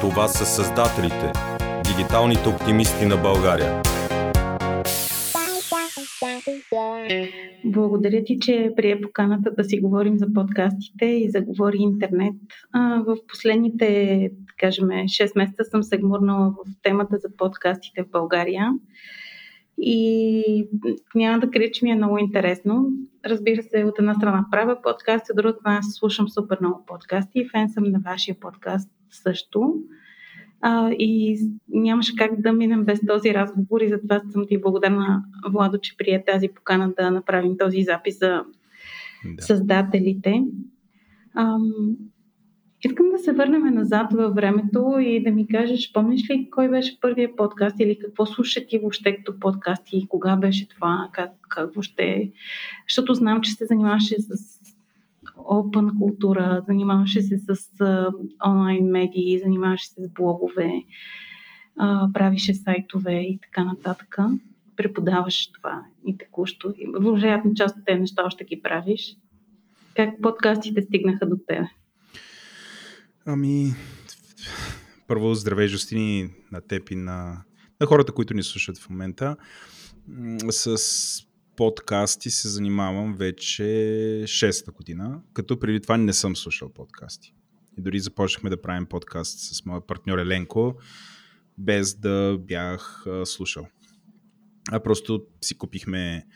Това са създателите, дигиталните оптимисти на България. Благодаря ти, че прие поканата да си говорим за подкастите и за Говори интернет. В последните, кажем, 6 месеца съм се гмурнала в темата за подкастите в България. И няма да крия, че ми е много интересно. Разбира се, от една страна правя подкасти, от друга страна слушам супер много подкасти и фен съм на вашия подкаст също. А, и нямаше как да минем без този разговор и затова съм ти благодарна, Владо, че прие тази покана да направим този запис за да. създателите. Ам, искам да се върнем назад във времето и да ми кажеш, помниш ли кой беше първият подкаст или какво слуша ти въобще като подкаст и кога беше това, как, как въобще, защото знам, че се занимаваше с open култура, занимаваше се с онлайн медии, занимаваше се с блогове, правише сайтове и така нататък. Преподаваш това и текущо. И вероятно част от тези неща още ги правиш. Как подкастите стигнаха до тебе? Ами, първо здравей, Жустини, на теб и на, на хората, които ни слушат в момента. С подкасти се занимавам вече 6-та година, като преди това не съм слушал подкасти. И дори започнахме да правим подкаст с моя партньор Еленко, без да бях слушал. А просто си купихме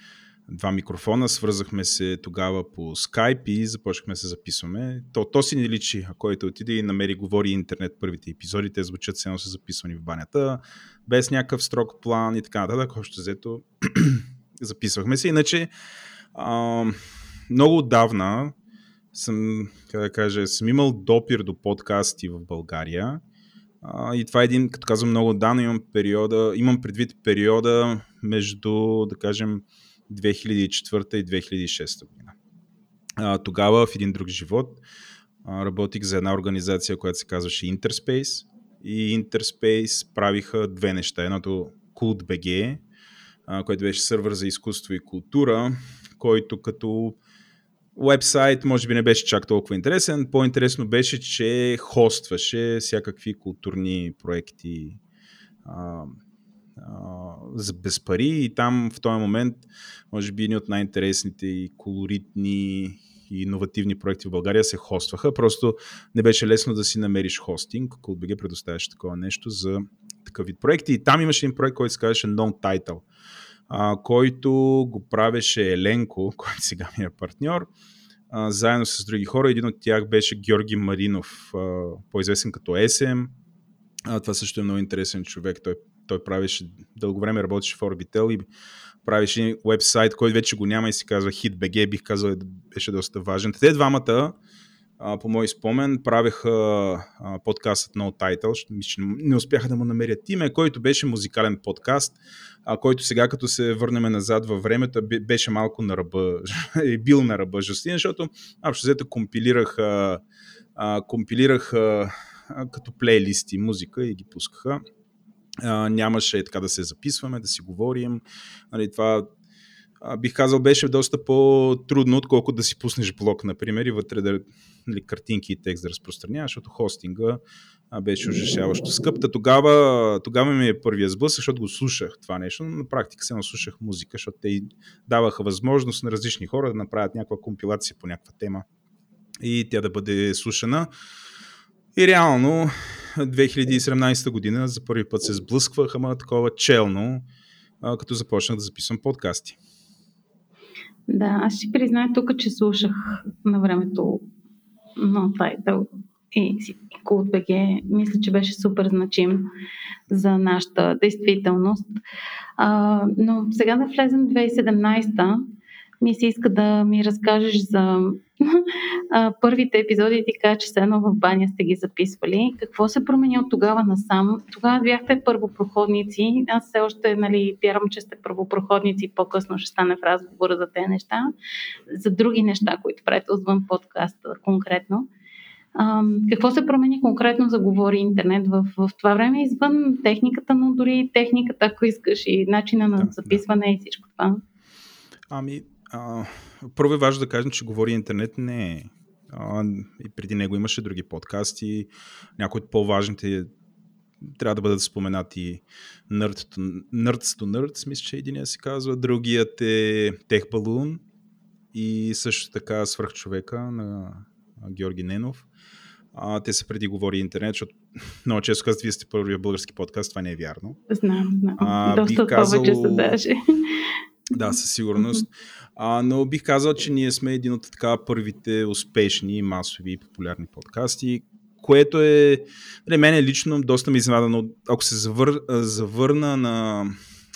два микрофона, свързахме се тогава по Skype и започнахме да се записваме. То, то си не личи, а който отиде и намери говори интернет първите епизоди, те звучат все са записвани в банята, без някакъв строг план и така нататък. Общо взето записвахме се. Иначе а, много отдавна съм, как да кажа, съм имал допир до подкасти в България. А, и това е един, като казвам много отдавна, имам, периода, имам предвид периода между, да кажем, 2004 и 2006 година. А, тогава в един друг живот а, работих за една организация, която се казваше Interspace. И Interspace правиха две неща. Едното CultBG, който беше сървър за изкуство и култура, който като вебсайт може би не беше чак толкова интересен. По-интересно беше, че хостваше всякакви културни проекти а, а, за без пари и там в този момент може би едни от най-интересните и колоритни и иновативни проекти в България се хостваха. Просто не беше лесно да си намериш хостинг. CodeBG предоставяше такова нещо за такъв вид проекти. И там имаше един проект, който се казваше Non-Title а, който го правеше Еленко, който сега ми е партньор, а, заедно с други хора. Един от тях беше Георги Маринов, а, по-известен като SM. А, това също е много интересен човек. Той, той правеше, дълго време работеше в Orbitel и правеше вебсайт, който вече го няма и се казва HitBG, бих казал, беше доста важен. Те двамата, по мой спомен, правеха подкастът No Title, не успяха да му намерят име, който беше музикален подкаст, а, който сега, като се върнем назад във времето, беше малко на ръба, е бил на ръба Жустин, защото общо взето компилирах, а, а, компилирах а, като плейлисти музика и ги пускаха. А, нямаше така да се записваме, да си говорим. Нали, това бих казал, беше доста по-трудно, отколкото да си пуснеш блок, например, и вътре да нали, картинки и текст да разпространяваш, защото хостинга а, беше ужасяващо скъп. тогава, тогава ми е първия сблъсък, защото го слушах това нещо, но на практика се наслушах музика, защото те даваха възможност на различни хора да направят някаква компилация по някаква тема и тя да бъде слушана. И реално 2017 година за първи път се сблъсквах, ама такова челно, като започнах да записвам подкасти. Да, аз ще призная тук, че слушах на времето но тайтъл и Култ БГ, мисля, че беше супер значим за нашата действителност. А, но сега да влезем 2017 ми се иска да ми разкажеш за а, първите епизоди ти кажа, че все едно в баня сте ги записвали. Какво се промени от тогава насам? Тогава бяхте първопроходници. Аз все още нали, вярвам, че сте първопроходници. По-късно ще стане в разговора за тези неща. За други неща, които правите отвън подкаста конкретно. А, какво се промени конкретно за Говори интернет в, в това време, извън техниката, но дори техниката, ако искаш, и начина на записване и всичко това? Ами, а, първо е важно да кажем, че Говори интернет не е А, и преди него имаше други подкасти. Някои от по-важните трябва да бъдат споменати Nerds to, Nerds, to Nerds, мисля, че един се казва. Другият е Tech Balloon и също така Свърхчовека на Георги Ненов. А, те са преди говори интернет, защото много често казват, вие сте първия български подкаст, това не е вярно. Знам, знам. А, Доста казал... повече са даже. Да, със сигурност. А, но бих казал, че ние сме един от така първите успешни, масови и популярни подкасти, което е, для нали, мен лично доста ми изненадано. Ако се завър, завърна на,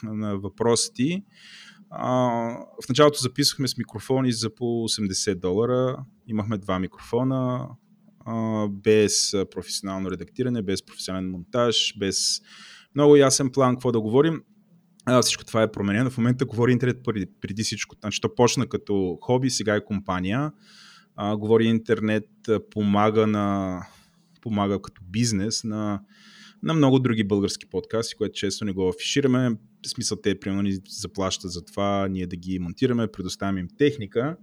на въпросите, а, в началото записахме с микрофони за по 80 долара. Имахме два микрофона, а, без професионално редактиране, без професионален монтаж, без много ясен план какво да говорим. А, всичко това е променено. В момента говори интернет преди, преди всичко. Значи, то почна като хоби, сега е компания. А, говори интернет, помага на помага като бизнес на, на много други български подкасти, което често не го афишираме. В смисъл те, примерно, ни заплащат за това, ние да ги монтираме, предоставяме им техника.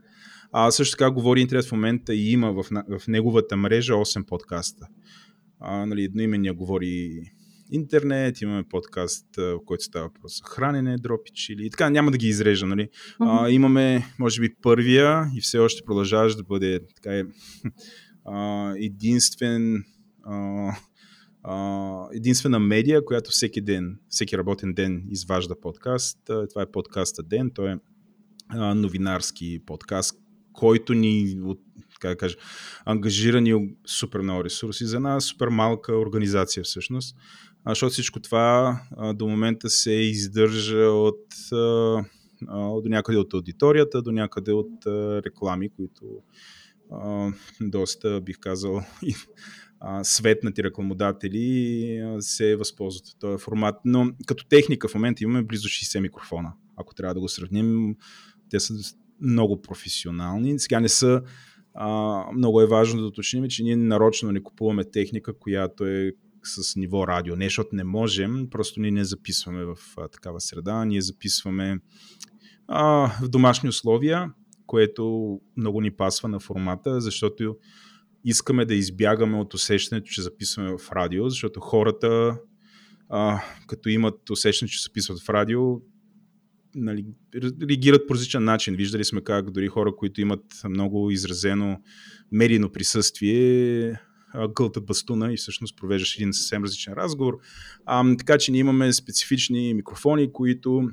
А също така говори интерес в момента и има в, в неговата мрежа 8 подкаста. А, нали, едноимения говори интернет, имаме подкаст, в който става въпрос за хранене, дропич или така, няма да ги изрежа, нали. Uh-huh. А, имаме, може би, първия и все още продължаваш да бъде така е, а, единствен а, а, единствена медия, която всеки ден, всеки работен ден изважда подкаст. Това е подкаста Ден, той е а, новинарски подкаст, който ни от, как да кажа, ангажира ни супер много ресурси за една супер малка организация всъщност. Защото всичко това до момента се издържа от до някъде от аудиторията, до някъде от реклами, които доста, бих казал, светнати рекламодатели се възползват от този формат. Но като техника в момента имаме близо 60 микрофона. Ако трябва да го сравним, те са много професионални. Сега не са. А, много е важно да уточним, че ние нарочно не купуваме техника, която е с ниво радио. Не, защото не можем, просто ние не записваме в а, такава среда. Ние записваме а, в домашни условия, което много ни пасва на формата, защото искаме да избягаме от усещането, че записваме в радио, защото хората, а, като имат усещането, че записват в радио, нали, реагират по различен начин. Виждали сме как дори хора, които имат много изразено медийно присъствие, гълтат бастуна и всъщност провеждаш един съвсем различен разговор. А, така че ние имаме специфични микрофони, които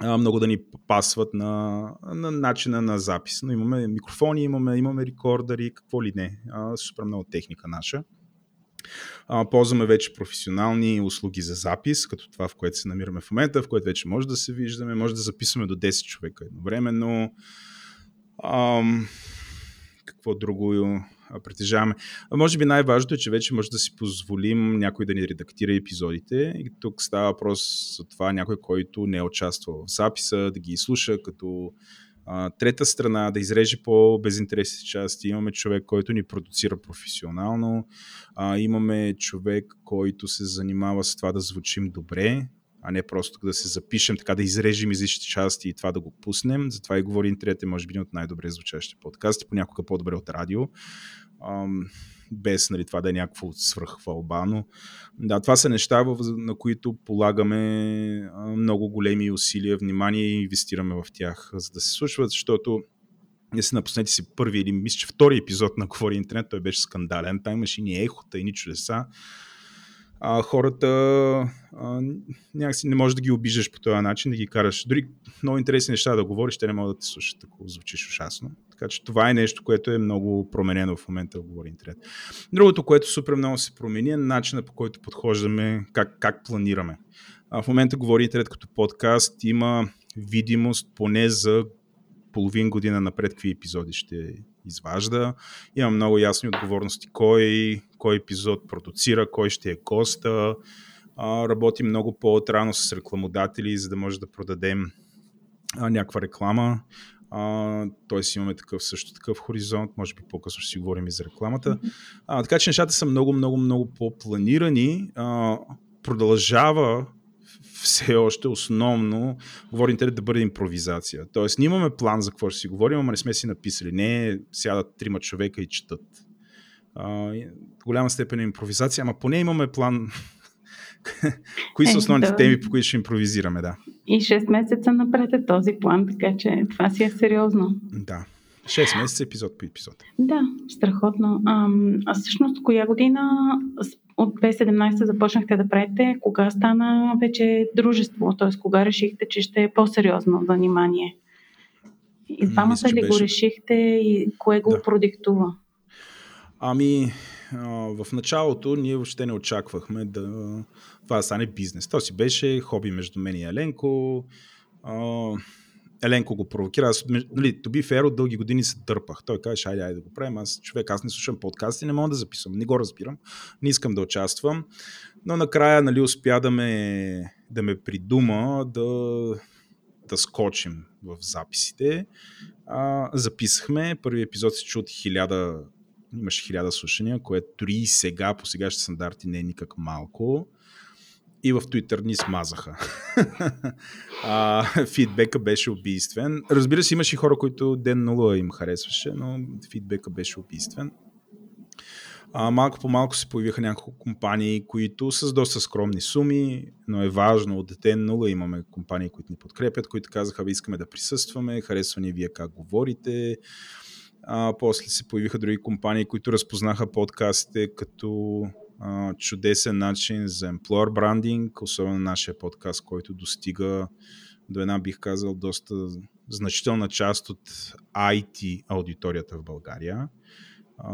а, много да ни пасват на, на начина на запис. Но имаме микрофони, имаме, имаме рекордъри, какво ли не. А, супер много техника наша. А, ползваме вече професионални услуги за запис, като това, в което се намираме в момента, в което вече може да се виждаме, може да записваме до 10 човека едновременно. Ам, какво друго притежаваме. Може би най-важното е, че вече може да си позволим някой да ни редактира епизодите. И тук става въпрос за това някой, който не е участвал в записа, да ги слуша като а, трета страна, да изреже по-безинтересни части. Имаме човек, който ни продуцира професионално. А, имаме човек, който се занимава с това да звучим добре, а не просто да се запишем, така да изрежем излишните части и това да го пуснем. Затова и говори интернет е може би от най-добре звучащите подкасти, понякога по-добре от радио. Ам, без нали, това да е някакво свръхвалба, но да, това са неща, на които полагаме много големи усилия, внимание и инвестираме в тях, за да се случват, защото не си напуснете си първи или мисля, че втори епизод на Говори Интернет, той беше скандален. Там имаше ни ехота и ни чудеса а, хората а, някакси не можеш да ги обиждаш по този начин, да ги караш. Дори много интересни неща да говориш, те не могат да те слушат, ако звучиш ужасно. Така че това е нещо, което е много променено в момента в Говори Интернет. Другото, което супер много се промени е начина по който подхождаме, как, как планираме. А, в момента Говори Интернет като подкаст има видимост поне за половин година напред какви епизоди ще изважда. Има много ясни отговорности кой, кой епизод продуцира, кой ще е госта. А, работим много по-отрано с рекламодатели, за да може да продадем а, някаква реклама. Тоест имаме такъв също такъв хоризонт, може би по-късно ще си говорим и за рекламата. А, така че нещата са много, много, много по-планирани. А, продължава все още основно говори интернет да бъде импровизация. Тоест, ние имаме план за какво ще си говорим, ама не сме си написали. Не сядат трима човека и четат. А, голяма степен е импровизация, ама поне имаме план Кои са е, основните да. теми, по които ще импровизираме, да. И 6 месеца напред е този план, така че това си е сериозно. Да. 6 месеца епизод по епизод. Да, страхотно. А, а всъщност, коя година от 2017 започнахте да правите? Кога стана вече дружество? Т.е. кога решихте, че ще е по-сериозно занимание? И двамата ли беше... го решихте и кое го да. продиктува? Ами, в началото ние въобще не очаквахме да това да стане бизнес. То си беше хоби между мен и Еленко. Еленко го провокира. Аз, нали, to be fair, от дълги години се дърпах. Той каже, айде, айде да го правим. Аз човек, аз не слушам подкасти, не мога да записвам, не го разбирам, не искам да участвам. Но накрая нали, успя да ме, да ме придума да, да скочим в записите. А, записахме. Първи епизод се чу от хиляда имаше хиляда слушания, което дори сега, по сегашните стандарти, не е никак малко. И в Twitter ни смазаха. а, фидбека беше убийствен. Разбира се, имаше хора, които ден нула им харесваше, но фидбека беше убийствен. А, малко по малко се появиха няколко компании, които с доста скромни суми, но е важно от ден нула имаме компании, които ни подкрепят, които казаха, ви искаме да присъстваме, харесва ни вие как говорите, а, после се появиха други компании, които разпознаха подкастите като чудесен начин за employer брандинг, особено нашия подкаст, който достига до една, бих казал, доста значителна част от IT аудиторията в България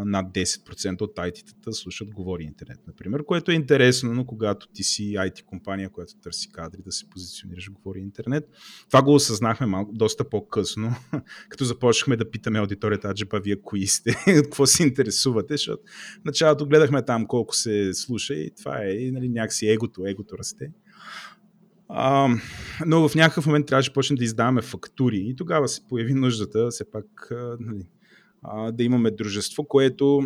над 10% от IT-тата слушат Говори интернет, например, което е интересно, но когато ти си IT компания, която търси кадри да се позиционираш в Говори интернет. Това го осъзнахме малко, доста по-късно, като започнахме да питаме аудиторията, аджеба, вие кои сте, от какво се интересувате, защото в началото гледахме там колко се слуша и това е нали, някакси егото, егото расте. А, но в някакъв момент трябваше да почнем да издаваме фактури и тогава се появи нуждата, все пак нали, а, да имаме дружество, което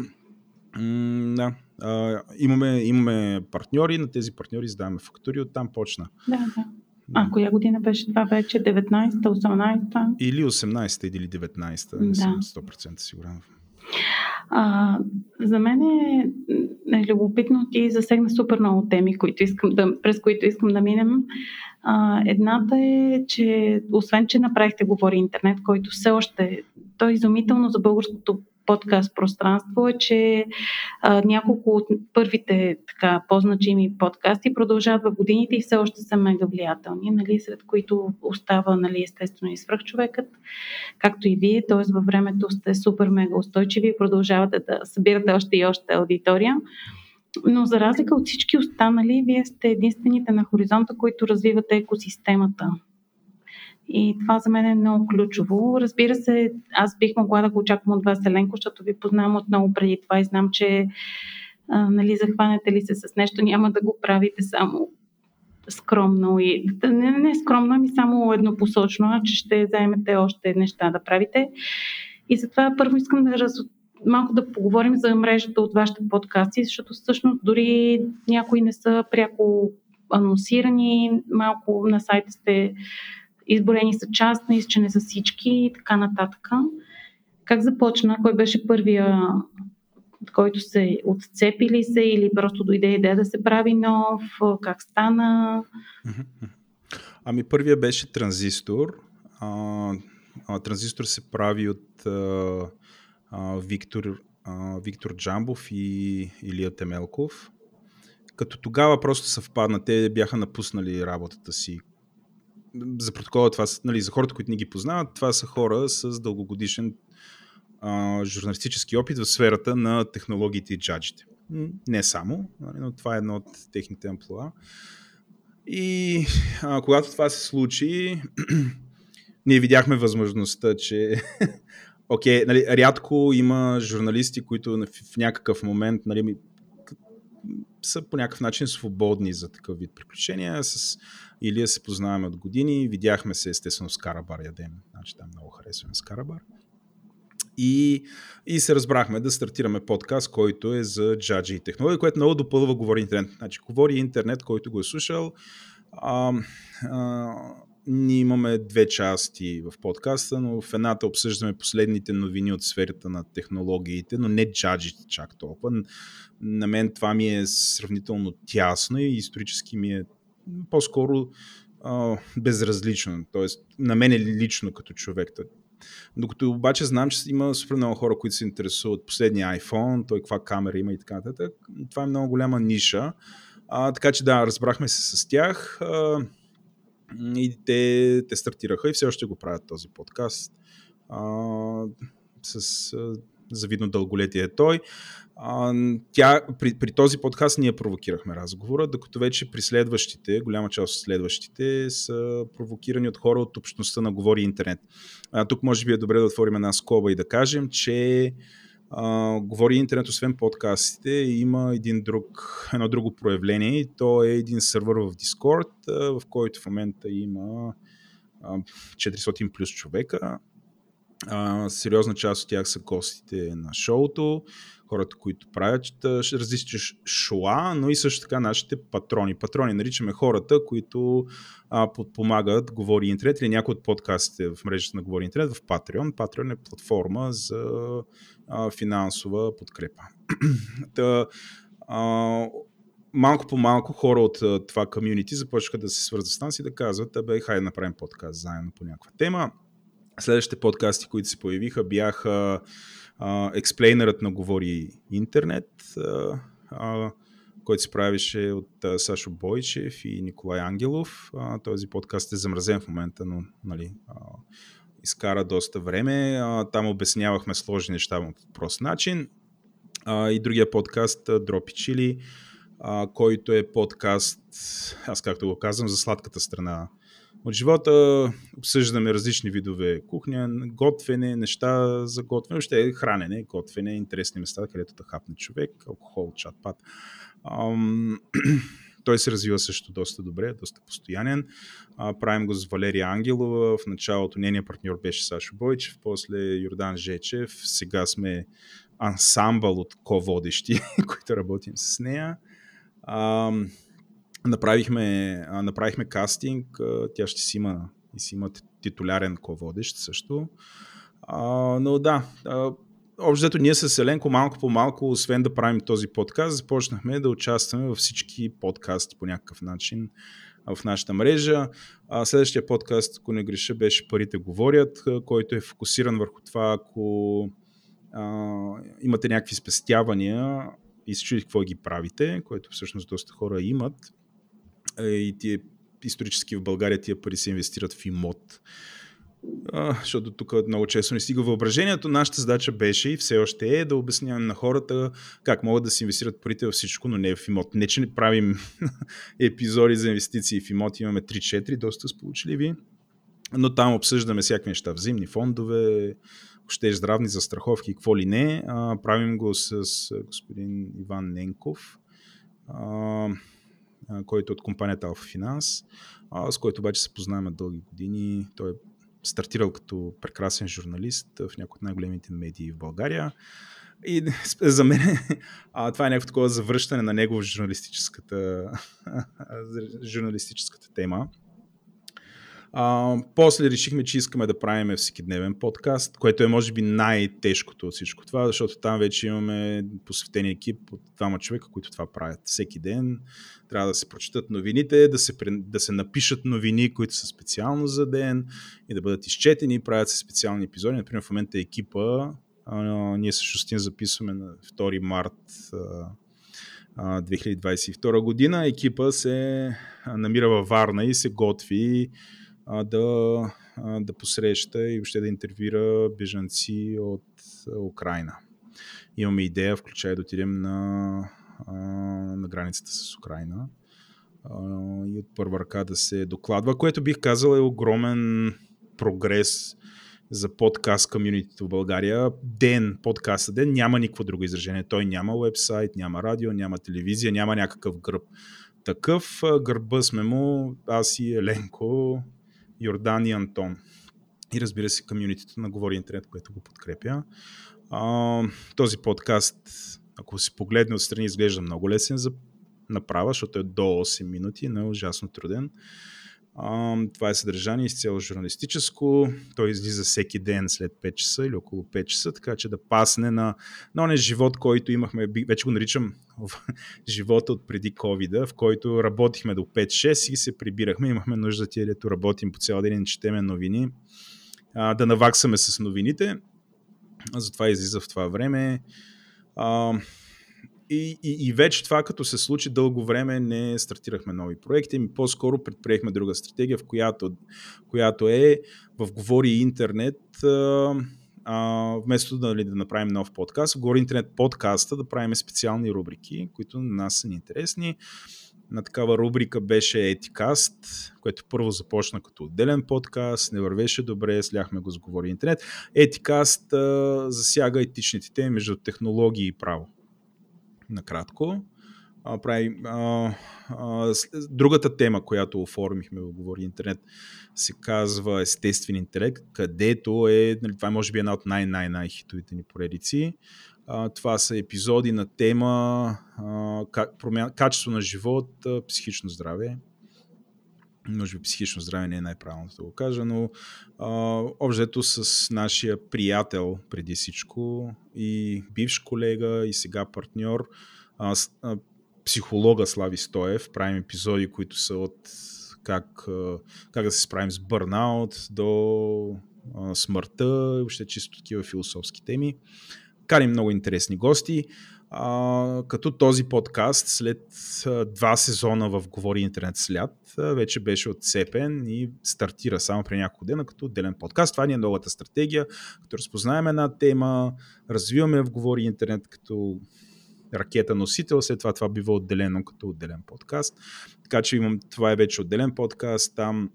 м- да, а, имаме, имаме партньори, на тези партньори издаваме фактури, оттам почна. Да, да. А коя година беше това вече? 19-та, 18-та? Или 18-та, или 19-та, не да. съм 100% сигурен. А, за мен е, любопитно ти засегна супер много теми, които искам да, през които искам да минем. А, едната е, че освен, че направихте Говори интернет, който все още, той е изумително за българското подкаст пространство е, че а, няколко от първите така по-значими подкасти продължават в годините и все още са мега влиятелни, нали, сред които остава нали, естествено и свръхчовекът, както и вие, т.е. във времето сте супер мега устойчиви и продължавате да събирате още и още аудитория. Но за разлика от всички останали, вие сте единствените на хоризонта, които развивате екосистемата. И това за мен е много ключово. Разбира се, аз бих могла да го очаквам от вас, Еленко, защото ви познавам отново преди това и знам, че а, нали, захванете ли се с нещо, няма да го правите само скромно и не, не скромно, ами само еднопосочно, а че ще заемете още неща да правите. И затова първо искам да раз, малко да поговорим за мрежата от вашите подкасти, защото всъщност дори някои не са пряко анонсирани, малко на сайта сте изборени са част, мисля, че не са всички и така нататък. Как започна? Кой беше първия, който се отцепили се или просто дойде идея да се прави нов? Как стана? Ами първия беше транзистор. А, а, транзистор се прави от а, а, Виктор, а, Виктор Джамбов и Илия Темелков. Като тогава просто съвпадна. Те бяха напуснали работата си за протокола, това са, нали, за хората, които не ги познават, това са хора с дългогодишен а, журналистически опит в сферата на технологиите и джаджите. Не само, нали, но това е едно от техните амплуа. И а, когато това се случи, ние видяхме възможността, че Окей, okay, нали, рядко има журналисти, които в, някакъв момент нали, са по някакъв начин свободни за такъв вид приключения. С Илия се познаваме от години, видяхме се естествено с Карабар ядем, значи там много харесваме с Карабар. И, и се разбрахме да стартираме подкаст, който е за джаджи и технологии, което много допълва Говори интернет. Значи, Говори интернет, който го е слушал, А, а, ние имаме две части в подкаста, но в едната обсъждаме последните новини от сферата на технологиите, но не джаджите чак толкова. На мен това ми е сравнително тясно и исторически ми е по-скоро а, безразлично. Тоест, на мен е лично като човек. Докато обаче знам, че има супер много хора, които се интересуват последния iPhone, той каква камера има и така нататък. Това е много голяма ниша. А, така че да, разбрахме се с тях. А, и те, те стартираха и все още го правят този подкаст. А, с а, завидно дълголетие е той. А, тя, при, при този подкаст ние провокирахме разговора, докато вече при следващите, голяма част от следващите са провокирани от хора от общността на Говори Интернет. А, тук може би е добре да отворим една скоба и да кажем, че Говори Интернет, освен подкастите, има един друг, едно друго проявление и то е един сървър в Discord, а, в който в момента има а, 400 плюс човека. А, сериозна част от тях са гостите на шоуто, хората, които правят различни шоа, но и също така нашите патрони. Патрони наричаме хората, които а, подпомагат Говори Интернет или някои от подкастите в мрежата на Говори Интернет в Patreon. Patreon е платформа за а, финансова подкрепа. Та, а, малко по малко хора от това комюнити започнаха да се свързват с нас и да казват, абе, хайде да направим подкаст заедно по някаква тема. Следващите подкасти, които се появиха, бяха експлейнерът на Говори Интернет, а, а, който се правише от а, Сашо Бойчев и Николай Ангелов. А, този подкаст е замразен в момента, но нали, а, изкара доста време. А, там обяснявахме сложни неща по прост начин. А, и другия подкаст, Дропи Чили, който е подкаст, аз както го казвам, за сладката страна от живота. Обсъждаме различни видове кухня, готвене, неща за готвене, още е хранене, готвене, интересни места, където да хапне човек, алкохол, чат-пат. Ам... Той се развива също доста добре, доста постоянен. Правим го с Валерия Ангелова. В началото нейният партньор беше Сашо Бойчев, после Йордан Жечев. Сега сме ансамбъл от ко-водещи, които работим с нея. Направихме, направихме кастинг, тя ще си има, и си има титулярен ко-водещ също. А, но да, Общото ние с Еленко малко по малко, освен да правим този подкаст, започнахме да участваме във всички подкасти по някакъв начин в нашата мрежа. А, следващия подкаст, ако не греша, беше Парите говорят, който е фокусиран върху това, ако а, имате някакви спестявания и се чудите какво ги правите, което всъщност доста хора имат, и тия исторически в България тия пари се инвестират в имот. А, защото тук много често не стига въображението. Нашата задача беше и все още е да обясняваме на хората как могат да се инвестират парите във всичко, но не в имот. Не, че не правим епизоди за инвестиции в имот, имаме 3-4, доста сполучливи, но там обсъждаме всякакви неща, взаимни фондове, още здравни застраховки, какво ли не. А, правим го с господин Иван Ненков. А, който е от компанията Alpha Finance, с който обаче се познаваме дълги години. Той е стартирал като прекрасен журналист в някои от най-големите медии в България. И за мен а, това е някакво такова завръщане на него в журналистическата, журналистическата тема. А, после решихме, че искаме да правим всекидневен подкаст, което е може би най-тежкото от всичко това, защото там вече имаме посветен екип от двама човека, които това правят всеки ден. Трябва да се прочитат новините, да се, да се напишат новини, които са специално за ден и да бъдат изчетени, правят се специални епизоди. Например, в момента екипа, а, ние с Шустин записваме на 2 март а, 2022 година. Екипа се намира във Варна и се готви а, да, а, да посреща и въобще да интервюира бежанци от Украина. Имаме идея, включая да отидем на, а, на границата с Украина а, и от първа ръка да се докладва, което бих казал е огромен прогрес за подкаст комьюнитито в България. Ден, подкаста ден, няма никакво друго изражение. Той няма вебсайт, няма радио, няма телевизия, няма някакъв гръб. Такъв гърба сме му аз и Еленко, Йордан и Антон. И разбира се, комьюнитито на Говори Интернет, което го подкрепя. А, този подкаст, ако се погледне отстрани, изглежда много лесен за направя, защото е до 8 минути, но е ужасно труден. Това е съдържание изцяло журналистическо. Той излиза всеки ден след 5 часа или около 5 часа, така че да пасне на, на ония живот, който имахме, вече го наричам живота от преди covid в който работихме до 5-6 и се прибирахме. Имахме нужда тия, дето работим по цял ден четеме новини, а, да наваксаме с новините. Затова излиза в това време. А, и, и, и вече това, като се случи дълго време, не стартирахме нови проекти, ми по-скоро предприехме друга стратегия, в която, която е в Говори интернет, а, вместо да, нали, да направим нов подкаст, в Говори интернет подкаста да правим специални рубрики, които на нас са ни интересни. На такава рубрика беше Eticast, което първо започна като отделен подкаст, не вървеше добре, сляхме го с Говори интернет. Eticast а, засяга етичните теми между технологии и право накратко. А, прави, а, а, другата тема, която оформихме в Говори Интернет, се казва Естествен интелект, където е, нали, това е може би една от най-най-най-хитовите ни поредици. А, това са епизоди на тема а, как, промя... качество на живот, а, психично здраве. Може би психично здраве не е най-правилното да го кажа, но обжето с нашия приятел преди всичко и бивш колега и сега партньор, а, а, психолога Слави Стоев. Правим епизоди, които са от как, как да се справим с бърнаут до а, смъртта, още чисто такива философски теми. Карим много интересни гости. Като този подкаст след два сезона в Говори интернет след вече беше отцепен и стартира само при няколко дена като отделен подкаст. Това ни е новата стратегия, като разпознаем една тема, развиваме в Говори интернет като ракета носител, след това това бива отделено като отделен подкаст. Така че имам, това е вече отделен подкаст, там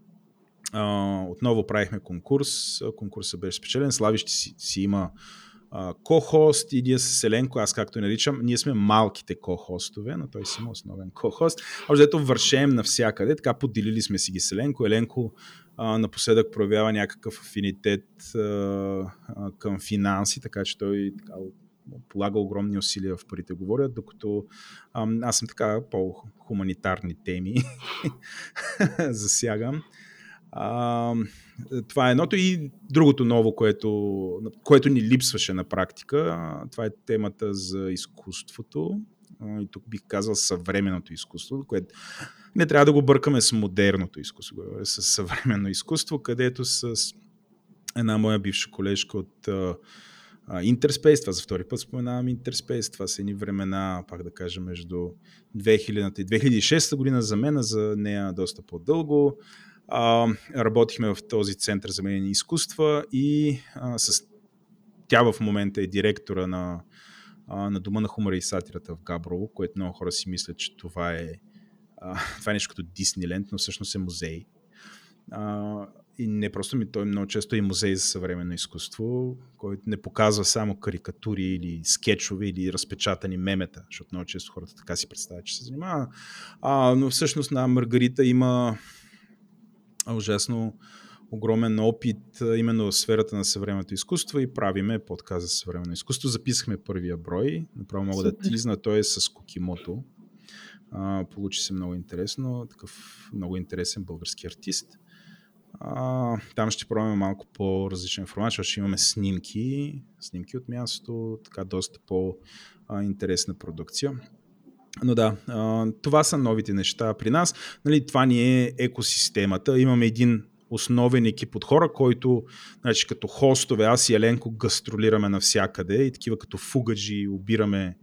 отново правихме конкурс, конкурсът беше спечелен, Слави ще си, си има ко-хост и ние с Еленко, аз както наричам, ние сме малките ко-хостове, но той си има основен ко-хост. Общо ето вършем навсякъде, така поделили сме си ги с Еленко. А, напоследък проявява някакъв афинитет а, а, към финанси, така че той така, полага огромни усилия в парите говорят, докато а, аз съм така по-хуманитарни теми засягам. А, това е едното и другото ново, което, което ни липсваше на практика. Това е темата за изкуството. И тук бих казал съвременното изкуство, което не трябва да го бъркаме с модерното изкуство, с съвременно изкуство, където с една моя бивша колежка от Интерспейс, това за втори път споменавам Интерспейс, това са едни времена, пак да кажа, между 2000 и 2006 година за мен, за нея доста по-дълго. А, работихме в този център за менени изкуства и а, с... тя в момента е директора на, а, на Дома на хумора и сатирата в Габрово, което много хора си мислят, че това е, а, това е нещо като Дисниленд, но всъщност е музей. А, и не просто ми, той много често е музей за съвременно изкуство, който не показва само карикатури или скетчове или разпечатани мемета, защото много често хората така си представят, че се занимава. А, но всъщност на Маргарита има ужасно огромен опит именно в сферата на съвременното изкуство и правиме подкаст за съвременно изкуство. Записахме първия брой, направо мога Супер. да тизна, той е с Кокимото. А, получи се много интересно, такъв много интересен български артист. А, там ще пробваме малко по-различна информация, защото ще имаме снимки, снимки от мястото, така доста по-интересна продукция. Но да, това са новите неща при нас. Нали, това ни е екосистемата. Имаме един основен екип от хора, който, значи, като хостове, аз и Еленко гастролираме навсякъде и такива като фугаджи обираме,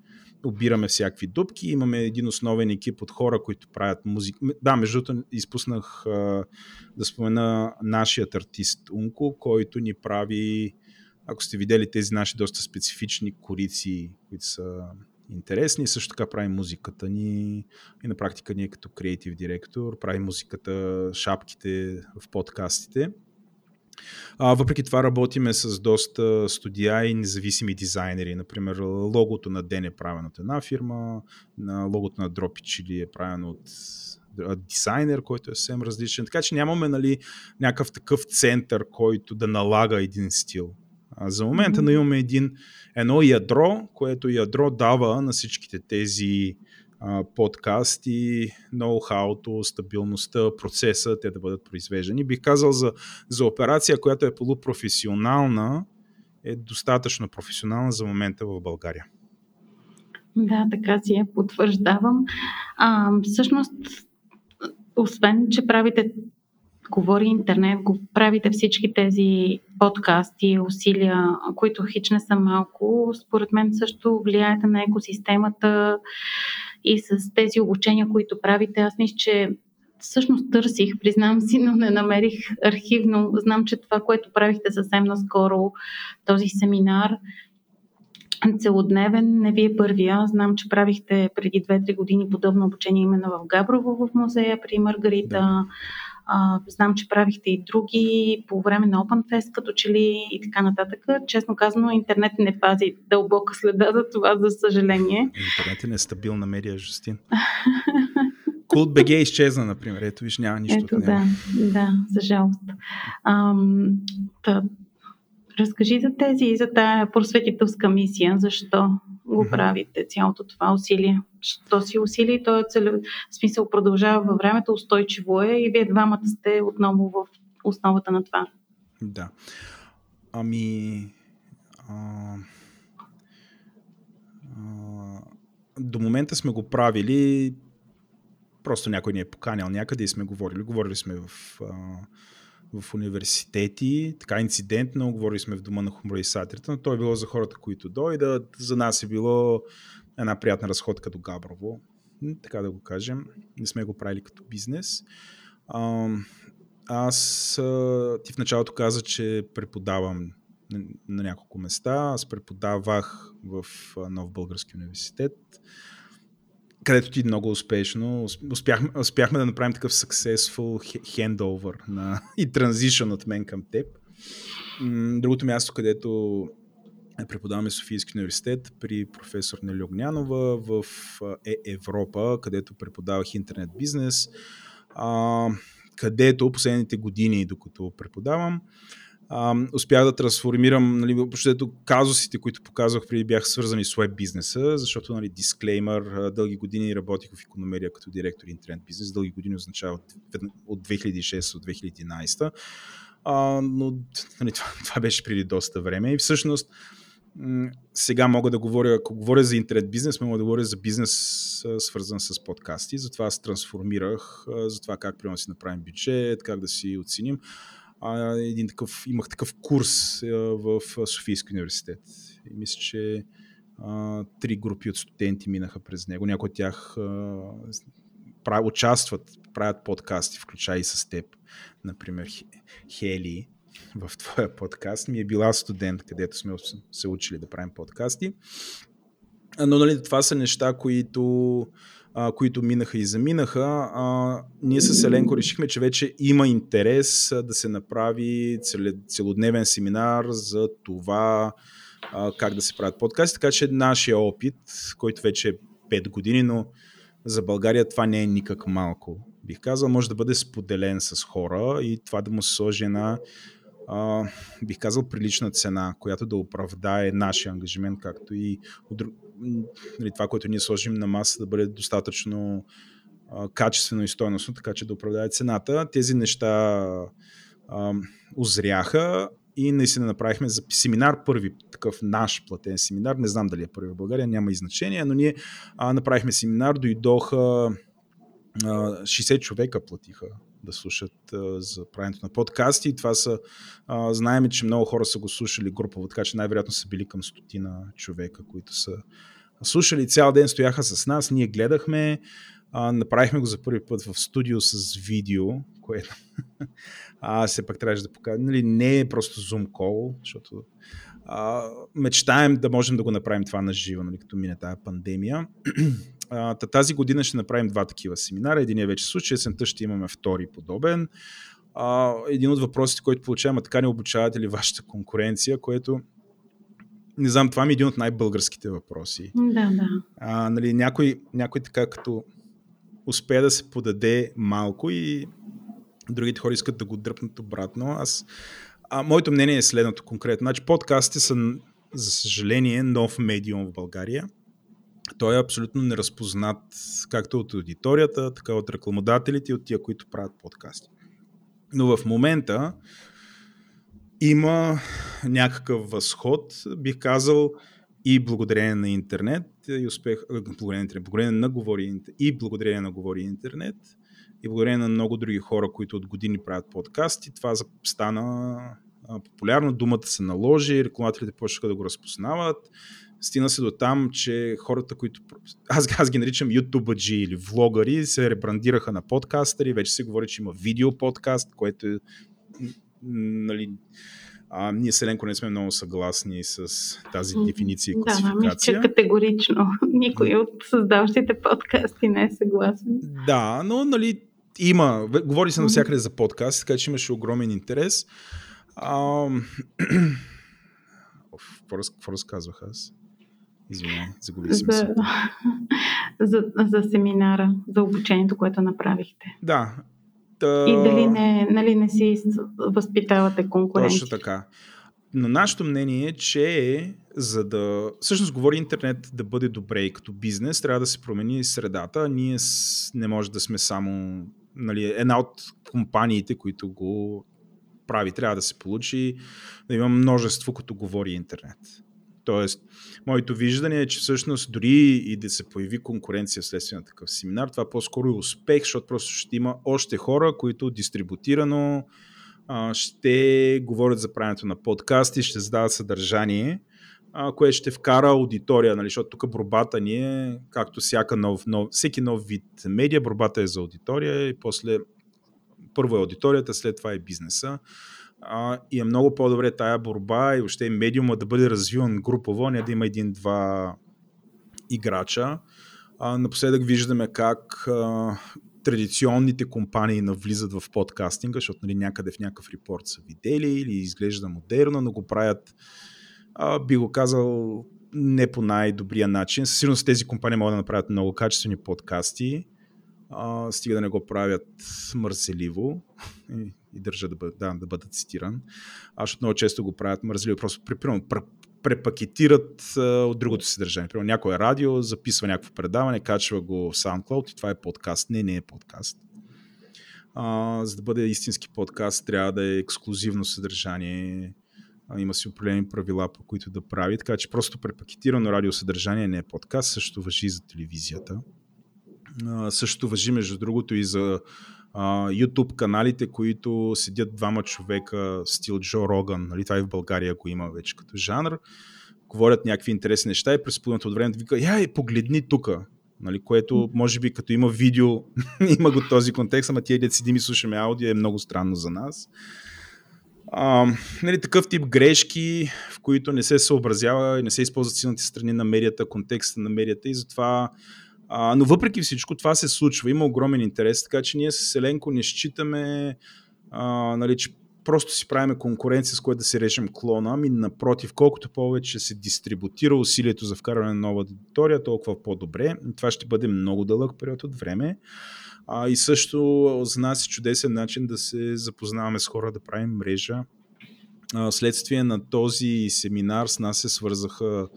обираме всякакви дупки. Имаме един основен екип от хора, които правят музика. Да, между другото, изпуснах а, да спомена нашият артист Унко, който ни прави, ако сте видели тези наши доста специфични корици, които са интересни. Също така прави музиката ни и на практика ние като креатив директор прави музиката, шапките в подкастите. А, въпреки това работиме с доста студия и независими дизайнери. Например, логото на Ден е правено от една фирма, на логото на Дропичили е правено от дизайнер, който е съвсем различен. Така че нямаме нали, някакъв такъв център, който да налага един стил. А за момента mm-hmm. имаме един, едно ядро, което ядро дава на всичките тези подкасти, ноу-хауто, стабилността, процеса, те да бъдат произвеждани. Бих казал за, за операция, която е полупрофесионална, е достатъчно професионална за момента в България. Да, така си я потвърждавам. А, всъщност, освен, че правите говори интернет, го правите всички тези подкасти, усилия, които хич не са малко, според мен също влияете на екосистемата и с тези обучения, които правите. Аз мисля, че всъщност търсих, признам си, но не намерих архивно. Знам, че това, което правихте съвсем наскоро, този семинар, целодневен, не вие първия. Знам, че правихте преди 2-3 години подобно обучение именно в Габрово в музея при Маргарита. Да. А, знам, че правихте и други по време на Open Fest, като че ли и така нататък. Честно казано, интернет не пази дълбока следа за това, за съжаление. Интернет е нестабилна медия, Жустин. Култ БГ изчезна, например. Ето виж, няма нищо. Ето, да, да, за жалост. Ам, та, разкажи за тези и за тая просветителска мисия. Защо го правите цялото това усилие? Що си усилие? То е цел... смисъл продължава във времето, устойчиво е и вие двамата сте отново в основата на това. Да. Ами... А... А... До момента сме го правили просто някой ни е поканял някъде и сме говорили. Говорили сме в, а, в университети, така инцидентно, говорили сме в дома на хуморисаторите, но то е било за хората, които дойдат. За нас е било една приятна разходка до Габрово, така да го кажем. Не сме го правили като бизнес. Аз, ти в началото каза, че преподавам на няколко места. Аз преподавах в Нов Български университет където ти много успешно успяхме, успяхме да направим такъв successful handover на, и transition от мен към теб. Другото място, където преподаваме Софийски университет при професор Нели Огнянова в е Европа, където преподавах интернет бизнес, където последните години, докато преподавам, успях да трансформирам, нали, казусите, които показвах преди бяха свързани с веб бизнеса, защото, нали, дисклеймър, дълги години работих в економерия като директор интернет бизнес, дълги години означава от, от 2006 от 2011, а, но нали, това, това беше преди доста време. И всъщност сега мога да говоря, ако говоря за интернет бизнес, мога да говоря за бизнес свързан с подкасти, затова аз трансформирах, за това как примерно си направим бюджет, как да си оценим а, един такъв, имах такъв курс а, в Софийски университет. И мисля, че а, три групи от студенти минаха през него. Някои от тях а, прав, участват, правят подкасти, включая и с теб. Например, Хели в твоя подкаст ми е била студент, където сме се учили да правим подкасти. Но нали, това са неща, които а, които минаха и заминаха, а, ние с Еленко решихме, че вече има интерес да се направи целодневен семинар за това а, как да се правят подкасти. Така че нашия опит, който вече е 5 години, но за България това не е никак малко. Бих казал, може да бъде споделен с хора и това да му се сложи една Uh, бих казал, прилична цена, която да оправдае нашия ангажимент, както и нали, това, което ние сложим на маса, да бъде достатъчно а, качествено и стойностно, така че да оправдае цената. Тези неща а, озряха и наистина направихме за семинар, първи такъв наш платен семинар, не знам дали е първи в България, няма и значение, но ние а, направихме семинар, дойдоха а, 60 човека платиха да слушат а, за правенето на подкасти. Това са, а, знаем, че много хора са го слушали групово, така че най-вероятно са били към стотина човека, които са слушали цял ден, стояха с нас, ние гледахме, а, направихме го за първи път в студио с видео, което а, все пак трябваше да покажа. Нали, не е просто Zoom call, защото а, мечтаем да можем да го направим това на живо, нали, като мине тази пандемия. А, тази година ще направим два такива семинара. Един е вече случай, есента ще имаме втори подобен. А, един от въпросите, който получаваме, така не обучавате ли вашата конкуренция, което не знам, това ми е един от най-българските въпроси. Да, да. А, нали, някой, някой така като успее да се подаде малко и другите хора искат да го дръпнат обратно. Аз, а, моето мнение е следното конкретно. Значи, подкастите са, за съжаление, нов медиум в България той е абсолютно неразпознат както от аудиторията, така от рекламодателите и от тия, които правят подкасти. Но в момента има някакъв възход, бих казал, и благодарение на интернет, и успех, благодарение благодарение на говори и благодарение на говори интернет, и благодарение на много други хора, които от години правят подкасти, това стана популярно, думата се наложи, рекламателите почнаха да го разпознават, стина се до там, че хората, които... Аз, аз ги наричам ютубъджи или влогари, се ребрандираха на подкастери, вече се говори, че има видео подкаст, което е нали, а, ние с Еленко не сме много съгласни с тази дефиниция и класификация. Да, мисля, категорично никой от създаващите подкасти не е съгласен. Да, но нали, има, говори се навсякъде за подкаст, така че имаше огромен интерес. А, какво разказвах аз? Извинявай, загубих си за, за, за семинара, за обучението, което направихте. Да. Та... И дали не, нали не си възпитавате конкуренция. Точно така. Но нашето мнение е, че за да... Всъщност говори интернет да бъде добре и като бизнес, трябва да се промени средата. Ние не може да сме само нали, една от компаниите, които го прави. Трябва да се получи да има множество, като говори интернет. Тоест, моето виждане е, че всъщност дори и да се появи конкуренция вследствие на такъв семинар, това по-скоро е успех, защото просто ще има още хора, които дистрибутирано ще говорят за правенето на подкасти, ще задават съдържание, което ще вкара аудитория, нали, защото тук борбата ни е, както всяка нов, нов, всеки нов вид медиа, борбата е за аудитория и после първо е аудиторията, след това е бизнеса а, и е много по-добре тая борба и въобще медиума да бъде развиван групово, не да има един-два играча. А, напоследък виждаме как а, традиционните компании навлизат в подкастинга, защото нали, някъде в някакъв репорт са видели или изглежда модерно, но го правят, а, би го казал, не по най-добрия начин. Със сигурност тези компании могат да направят много качествени подкасти, а, стига да не го правят мързеливо и, и държа да, бъд, да, да бъдат цитиран. Аз много често го правят мързеливо, просто примерно, препакетират от другото съдържание. Примерно някое радио записва някакво предаване, качва го в SoundCloud и това е подкаст. Не, не е подкаст. А, за да бъде истински подкаст, трябва да е ексклюзивно съдържание. Има си определени правила, по които да прави. Така че просто препакетирано радиосъдържание не е подкаст. Също въжи и за телевизията. А, също въжи, между другото, и за YouTube каналите, които седят двама човека, стил Джо Роган, нали, това и в България го има вече като жанр, говорят някакви интересни неща и през половината от времето вика, яй, погледни тук, нали, което може би като има видео, има го този контекст, ама тия дет седим и слушаме аудио е много странно за нас. А, нали, такъв тип грешки, в които не се съобразява и не се използват силните страни на медията, контекста на медията и затова а, но въпреки всичко това се случва, има огромен интерес, така че ние с Еленко не считаме, а, нали, че просто си правиме конкуренция, с което да си режем клона, ами напротив, колкото повече се дистрибутира усилието за вкарване на нова аудитория, толкова по-добре. Това ще бъде много дълъг период от време. А, и също за нас е чудесен начин да се запознаваме с хора, да правим мрежа. А, следствие на този семинар с нас се свързаха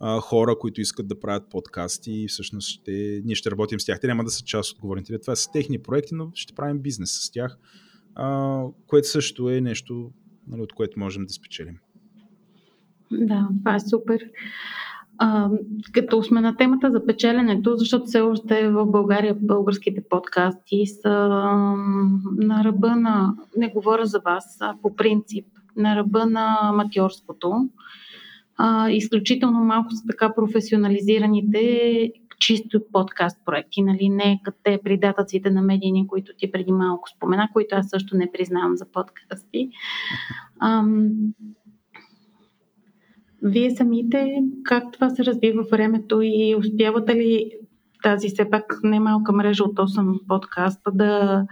а, хора, които искат да правят подкасти и всъщност ще, ние ще работим с тях. Те няма да са част от говорените. Това са техни проекти, но ще правим бизнес с тях, а, което също е нещо, нали, от което можем да спечелим. Да, това е супер. А, като сме на темата за печеленето, защото все още в България българските подкасти са на ръба на, не говоря за вас, а по принцип, на ръба на матьорското а, изключително малко са така професионализираните чисто подкаст проекти, нали? не като те придатъците на медийни, които ти преди малко спомена, които аз също не признавам за подкасти. Ам, вие самите, как това се развива в времето и успявате ли тази все пак немалка мрежа от 8 подкаста да,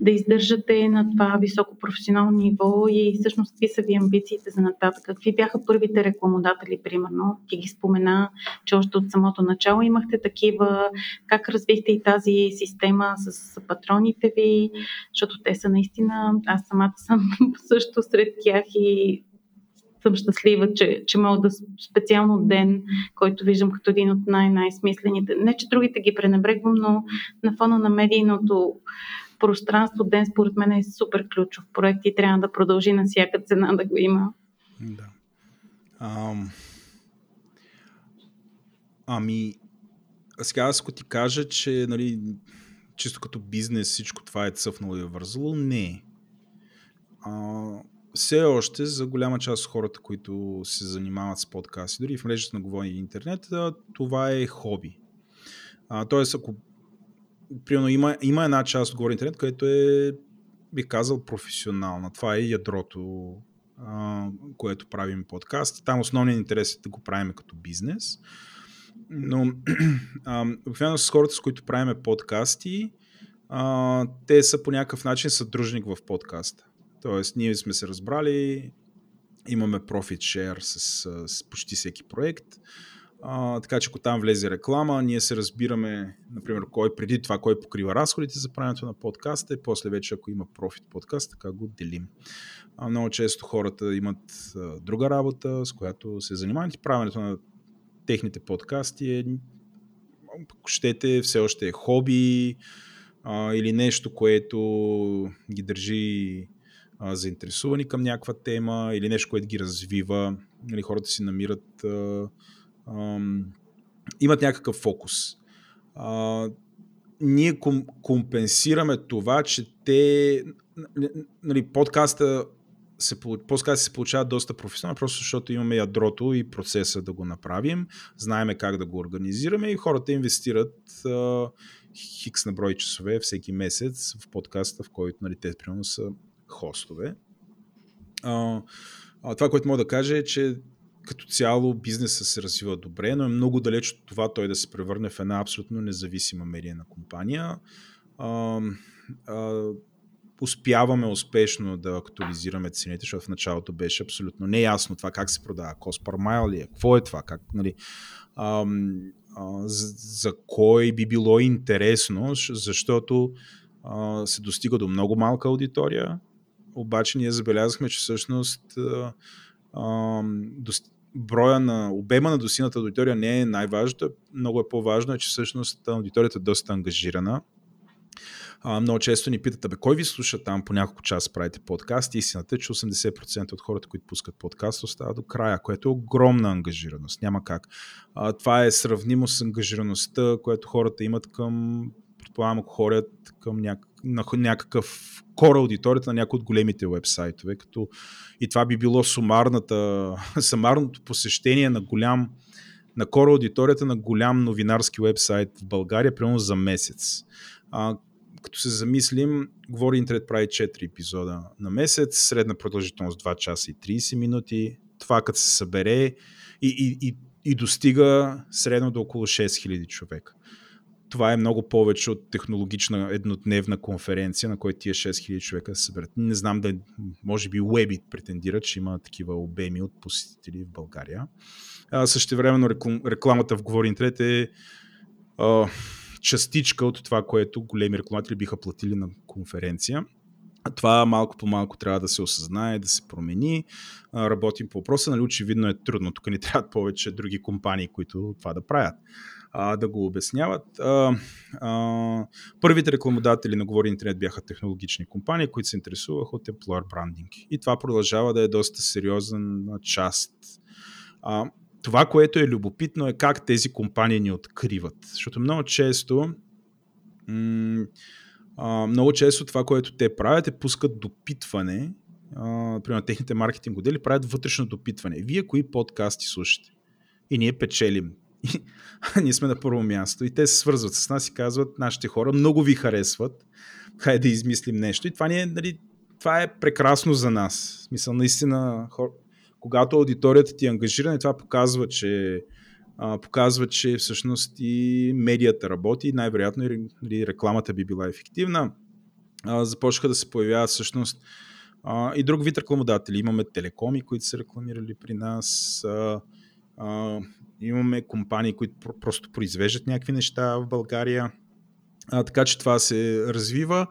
да издържате на това високо професионално ниво и всъщност какви са ви амбициите за нататък? Какви бяха първите рекламодатели, примерно? Ти ги спомена, че още от самото начало имахте такива. Как развихте и тази система с патроните ви? Защото те са наистина, аз самата съм също сред тях и съм щастлива, че, че мога да специално ден, който виждам като един от най-най-смислените. Не, че другите ги пренебрегвам, но на фона на медийното пространство ден според мен е супер ключов проект и трябва да продължи на всяка цена да го има. Да. Ам... Ами, сега аз ако ти кажа, че нали, чисто като бизнес всичко това е цъфнало и е вързало, не. А, все още за голяма част от хората, които се занимават с подкасти, дори в мрежата на говори интернет, това е хоби. А, тоест, ако примерно има, има една част от говори интернет, където е, бих казал, професионална. Това е ядрото, а, което правим подкаст. Там основният интерес е да го правим като бизнес. Но обикновено с хората, с които правиме подкасти, а, те са по някакъв начин съдружник в подкаста. Тоест, ние сме се разбрали, имаме profit share с, с почти всеки проект. А, така че ако там влезе реклама, ние се разбираме, например, кой преди това, кой покрива разходите за правенето на подкаста и после вече, ако има профит подкаст, така го делим. А, много често хората имат а, друга работа, с която се занимават и правенето на техните подкасти е, щете, все още е хоби а, или нещо, което ги държи заинтересувани към някаква тема или нещо, което ги развива. Или хората си намират. А, а, имат някакъв фокус. А, ние ком, компенсираме това, че те. Нали, подкаста се, подкаст се получава доста професионално, просто защото имаме ядрото и процеса да го направим, знаеме как да го организираме и хората инвестират а, хикс на брой часове всеки месец в подкаста, в който нали, те примерно са хостове. А, а, това, което мога да кажа е, че като цяло бизнеса се развива добре, но е много далеч от това той да се превърне в една абсолютно независима медийна компания. А, а, успяваме успешно да актуализираме цените, защото в началото беше абсолютно неясно това как се продава, cost per mile ли е, какво е това, как, нали, а, а, за, за кой би било интересно, защото а, се достига до много малка аудитория, обаче ние забелязахме, че всъщност броя на обема на достигната аудитория не е най-важното, много е по-важно, е, че всъщност аудиторията е доста ангажирана. Много често ни питат, абе, кой ви слуша там по няколко часа правите подкаст? Истината е, че 80% от хората, които пускат подкаст, остават до края, което е огромна ангажираност. Няма как. Това е сравнимо с ангажираността, която хората имат към, предполагам, ако ходят към някакъв кора аудиторията на някои от големите вебсайтове, като и това би било сумарната, сумарното посещение на голям на кора аудиторията на голям новинарски вебсайт в България, примерно за месец. А, като се замислим, Говори Интернет прави 4 епизода на месец, средна продължителност 2 часа и 30 минути. Това като се събере и, и, и, и достига средно до около 6000 човека това е много повече от технологична еднодневна конференция, на която тия 6000 човека се съберат. Не знам да, може би Webit претендира, че има такива обеми от посетители в България. А, също времено рекламата в Говори Интернет е а, частичка от това, което големи рекламатели биха платили на конференция. Това малко по малко трябва да се осъзнае, да се промени. Работим по въпроса, нали очевидно е трудно. Тук ни трябват повече други компании, които това да правят а, да го обясняват. А, а, първите рекламодатели на Говори Интернет бяха технологични компании, които се интересуваха от employer branding. И това продължава да е доста сериозна част. А, това, което е любопитно е как тези компании ни откриват. Защото много често м- а, много често това, което те правят е пускат допитване, примерно техните маркетинг отдели правят вътрешно допитване. Вие кои подкасти слушате? И ние печелим. Ние сме на първо място и те се свързват с нас и казват, нашите хора много ви харесват, хайде да измислим нещо. И това, ни е, нали, това е прекрасно за нас. Мисля, наистина, хор... когато аудиторията ти е ангажирана, това показва, че а, показва, че всъщност и медията работи и най-вероятно и нали, рекламата би била ефективна. А, започнаха да се появяват всъщност а, и друг вид рекламодатели. Имаме телекоми, които са рекламирали при нас. А, а, Имаме компании, които просто произвеждат някакви неща в България. А, така че това се развива.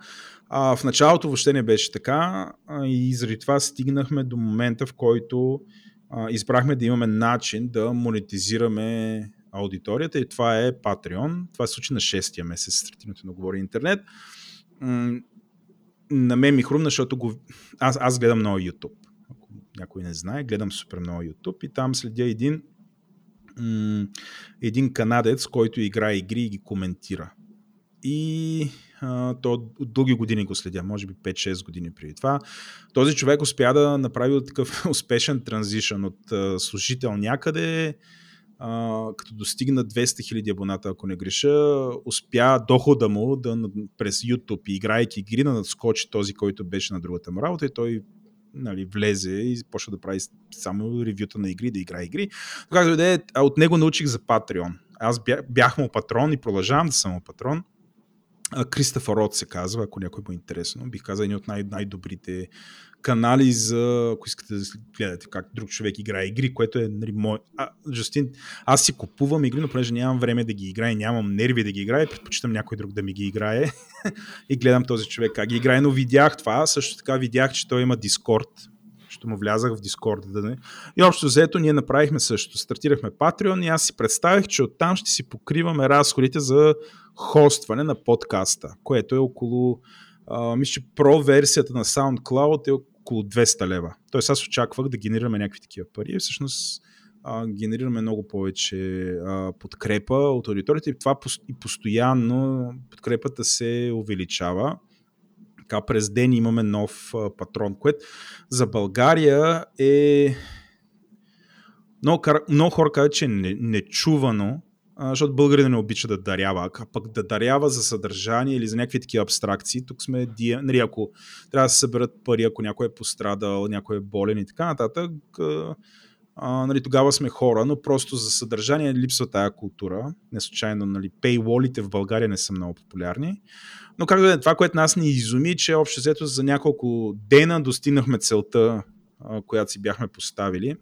А, в началото въобще не беше така а, и заради това стигнахме до момента, в който а, избрахме да имаме начин да монетизираме аудиторията и това е Patreon. Това се случи на 6-я месец, стартирането на Говори Интернет. М- на мен ми хрумна, защото го... аз, аз гледам много YouTube. Ако някой не знае, гледам супер много YouTube и там следя един м- един канадец, който играе игри и ги коментира. И а, то от дълги години го следя, може би 5-6 години преди това. Този човек успя да направи такъв успешен транзишън от а, служител някъде, а, като достигна 200 хиляди абоната, ако не греша, успя дохода му да през YouTube и играйки игри да надскочи този, който беше на другата му работа и той нали, влезе и почна да прави само ревюта на игри, да играе игри. Както да е, от него научих за Patreon. Аз бях, бях му патрон и продължавам да съм му патрон. Кристофър Род се казва, ако някой му е интересно. Бих казал един от най- най-добрите канали за, ако искате да гледате как друг човек играе игри, което е нали, мой... А, Жустин, аз си купувам игри, но понеже нямам време да ги играя, нямам нерви да ги играя, предпочитам някой друг да ми ги играе и гледам този човек как ги играе, но видях това, също така видях, че той има Дискорд, ще му влязах в Дискорд. Да не. И общо взето ние направихме също. Стартирахме Patreon и аз си представих, че оттам ще си покриваме разходите за хостване на подкаста, което е около а, мисля, про версията на SoundCloud е около 200 лева. Тоест аз очаквах да генерираме някакви такива пари и всъщност а, генерираме много повече а, подкрепа от аудиторията и това и постоянно подкрепата се увеличава. Така през ден имаме нов а, патрон, което за България е много, много хора казват, че е нечувано, защото българина не обича да дарява, а пък да дарява за съдържание или за някакви такива абстракции. Тук сме, нали, ако трябва да се съберат пари, ако някой е пострадал, някой е болен и така нататък, а, нали, тогава сме хора, но просто за съдържание липсва тая култура. Не случайно, нали, пейволите в България не са много популярни. Но как да е, това, което нас ни изуми, че общо взето за няколко дена достигнахме целта, която си бяхме поставили.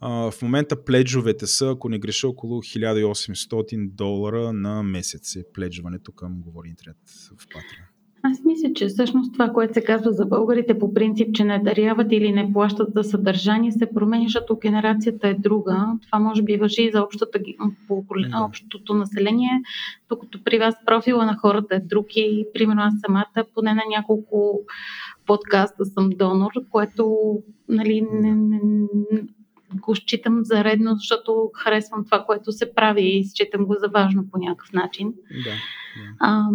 В момента пледжовете са, ако не греша, около 1800 долара на месец е пледжването към Говори Интернет в Patreon. Аз мисля, че всъщност това, което се казва за българите по принцип, че не даряват или не плащат за съдържание, се променя, защото генерацията е друга. Това може би въжи и за общата, по, общото население, докато при вас профила на хората е друг и примерно аз самата поне на няколко подкаста съм донор, което нали, не, не, го считам за редно, защото харесвам това, което се прави и считам го за важно по някакъв начин. Да, да. А,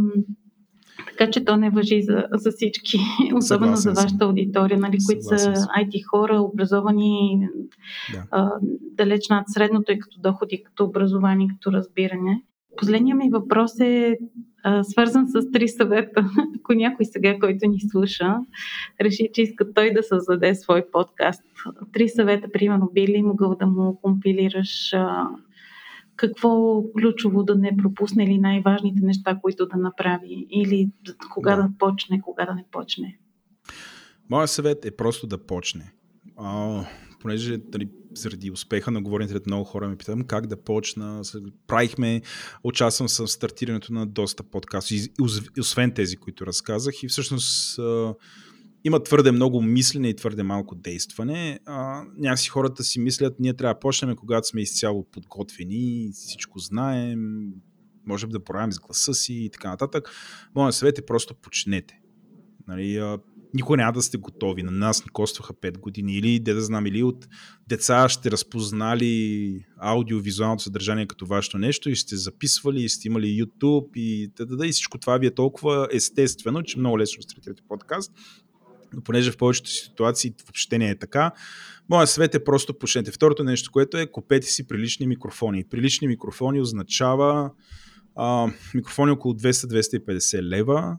така че то не въжи за, за всички, особено за вашата аудитория, нали, които са IT хора, образовани да. а, далеч над средното и като доходи, като образование, като разбиране. Последният ми въпрос е а, свързан с три съвета. Ако някой сега, който ни слуша, реши, че иска той да създаде свой подкаст, три съвета, примерно, би ли могъл да му компилираш а, какво ключово да не пропусне или най-важните неща, които да направи или кога да, да почне, кога да не почне? Моят съвет е просто да почне. А, понеже дали, заради успеха на говорените много хора ме питам как да почна. Правихме, участвам в стартирането на доста подкасти, освен тези, които разказах и всъщност има твърде много мислене и твърде малко действане. А, някакси хората си мислят, ние трябва да почнем, когато сме изцяло подготвени, всичко знаем, можем да правим с гласа си и така нататък. Моят съвет е просто почнете. Нали, а, никога няма да сте готови. На нас ни костваха 5 години. Или, де да знам, или от деца ще разпознали аудиовизуалното съдържание като вашето нещо и сте записвали, и сте имали YouTube и, да, и всичко това ви е толкова естествено, че много лесно стартирате подкаст но понеже в повечето ситуации въобще не е така, моят съвет е просто почнете. Второто нещо, което е купете си прилични микрофони. Прилични микрофони означава а, микрофони около 200-250 лева.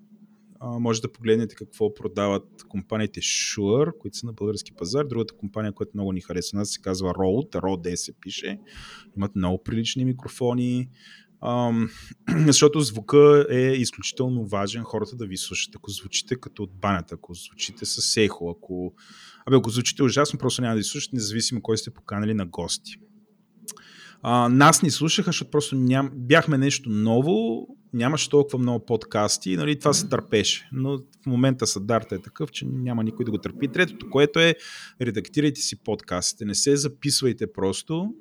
А, може да погледнете какво продават компаниите Shure, които са на български пазар. Другата компания, която много ни харесва се казва Rode. Rode се пише. Имат много прилични микрофони. Ам, защото звука е изключително важен хората да ви слушат. Ако звучите като от банята, ако звучите с ехо, ако, абе, ако звучите ужасно, просто няма да ви слушат, независимо кой сте поканали на гости. А, нас ни слушаха, защото просто ням, бяхме нещо ново, нямаше толкова много подкасти и нали, това се търпеше. Но в момента съдарта е такъв, че няма никой да го търпи. Третото, което е редактирайте си подкастите. Не се записвайте просто,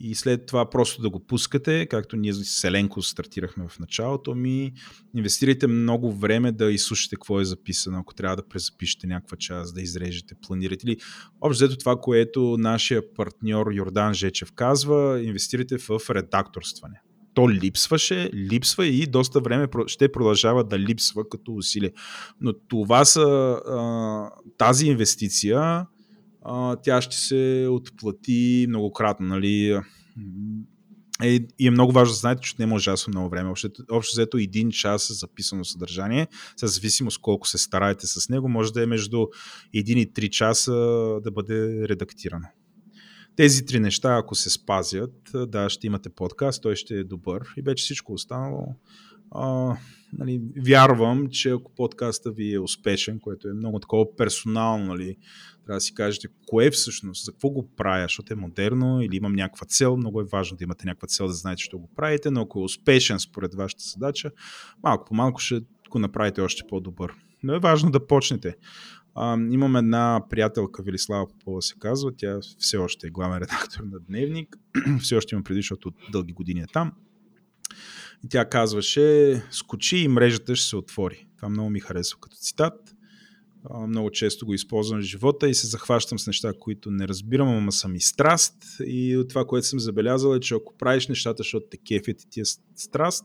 и след това просто да го пускате, както ние с Селенко стартирахме в началото, ми инвестирайте много време да изслушате какво е записано, ако трябва да презапишете някаква част, да изрежете, планирате ли. Общо взето това, което нашия партньор Йордан Жечев казва, инвестирайте в редакторстване. То липсваше, липсва и доста време ще продължава да липсва като усилие. Но това са тази инвестиция, тя ще се отплати многократно. Нали? Е, и е много важно да знаете, че не може да много време. Общо, взето един час записано съдържание, с зависимост колко се стараете с него, може да е между 1 и 3 часа да бъде редактирано. Тези три неща, ако се спазят, да, ще имате подкаст, той ще е добър и вече всичко останало. А, нали, вярвам, че ако подкаста ви е успешен, което е много такова персонално, нали, трябва да си кажете кое всъщност, за какво го правя, защото е модерно или имам някаква цел. Много е важно да имате някаква цел, да знаете, що го правите, но ако е успешен според вашата задача, малко по малко ще го направите още по-добър. Но е важно да почнете. А, имам една приятелка, Велислава Попова се казва, тя все още е главен редактор на Дневник, все още има преди, защото от дълги години е там. И тя казваше, скочи и мрежата ще се отвори. Това много ми харесва като цитат много често го използвам в живота и се захващам с неща, които не разбирам, ама съм и страст. И от това, което съм забелязал е, че ако правиш нещата, защото те кефят и ти е страст,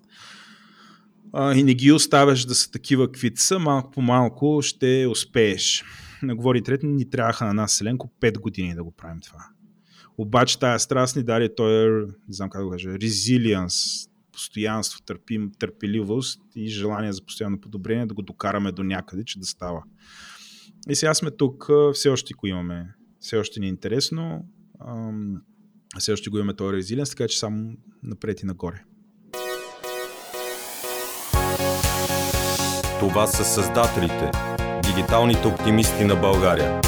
и не ги оставяш да са такива, каквито са, малко по малко ще успееш. Не говори трети, ни трябваха на нас, Селенко, 5 години да го правим това. Обаче тая страст ни даде той, не знам как да го кажа, резилианс, постоянство, търпим, търпеливост и желание за постоянно подобрение да го докараме до някъде, че да става. И сега сме тук, все още го имаме, все още ни е интересно, все още го имаме този резилиенс, така че само напред и нагоре. Това са създателите, дигиталните оптимисти на България.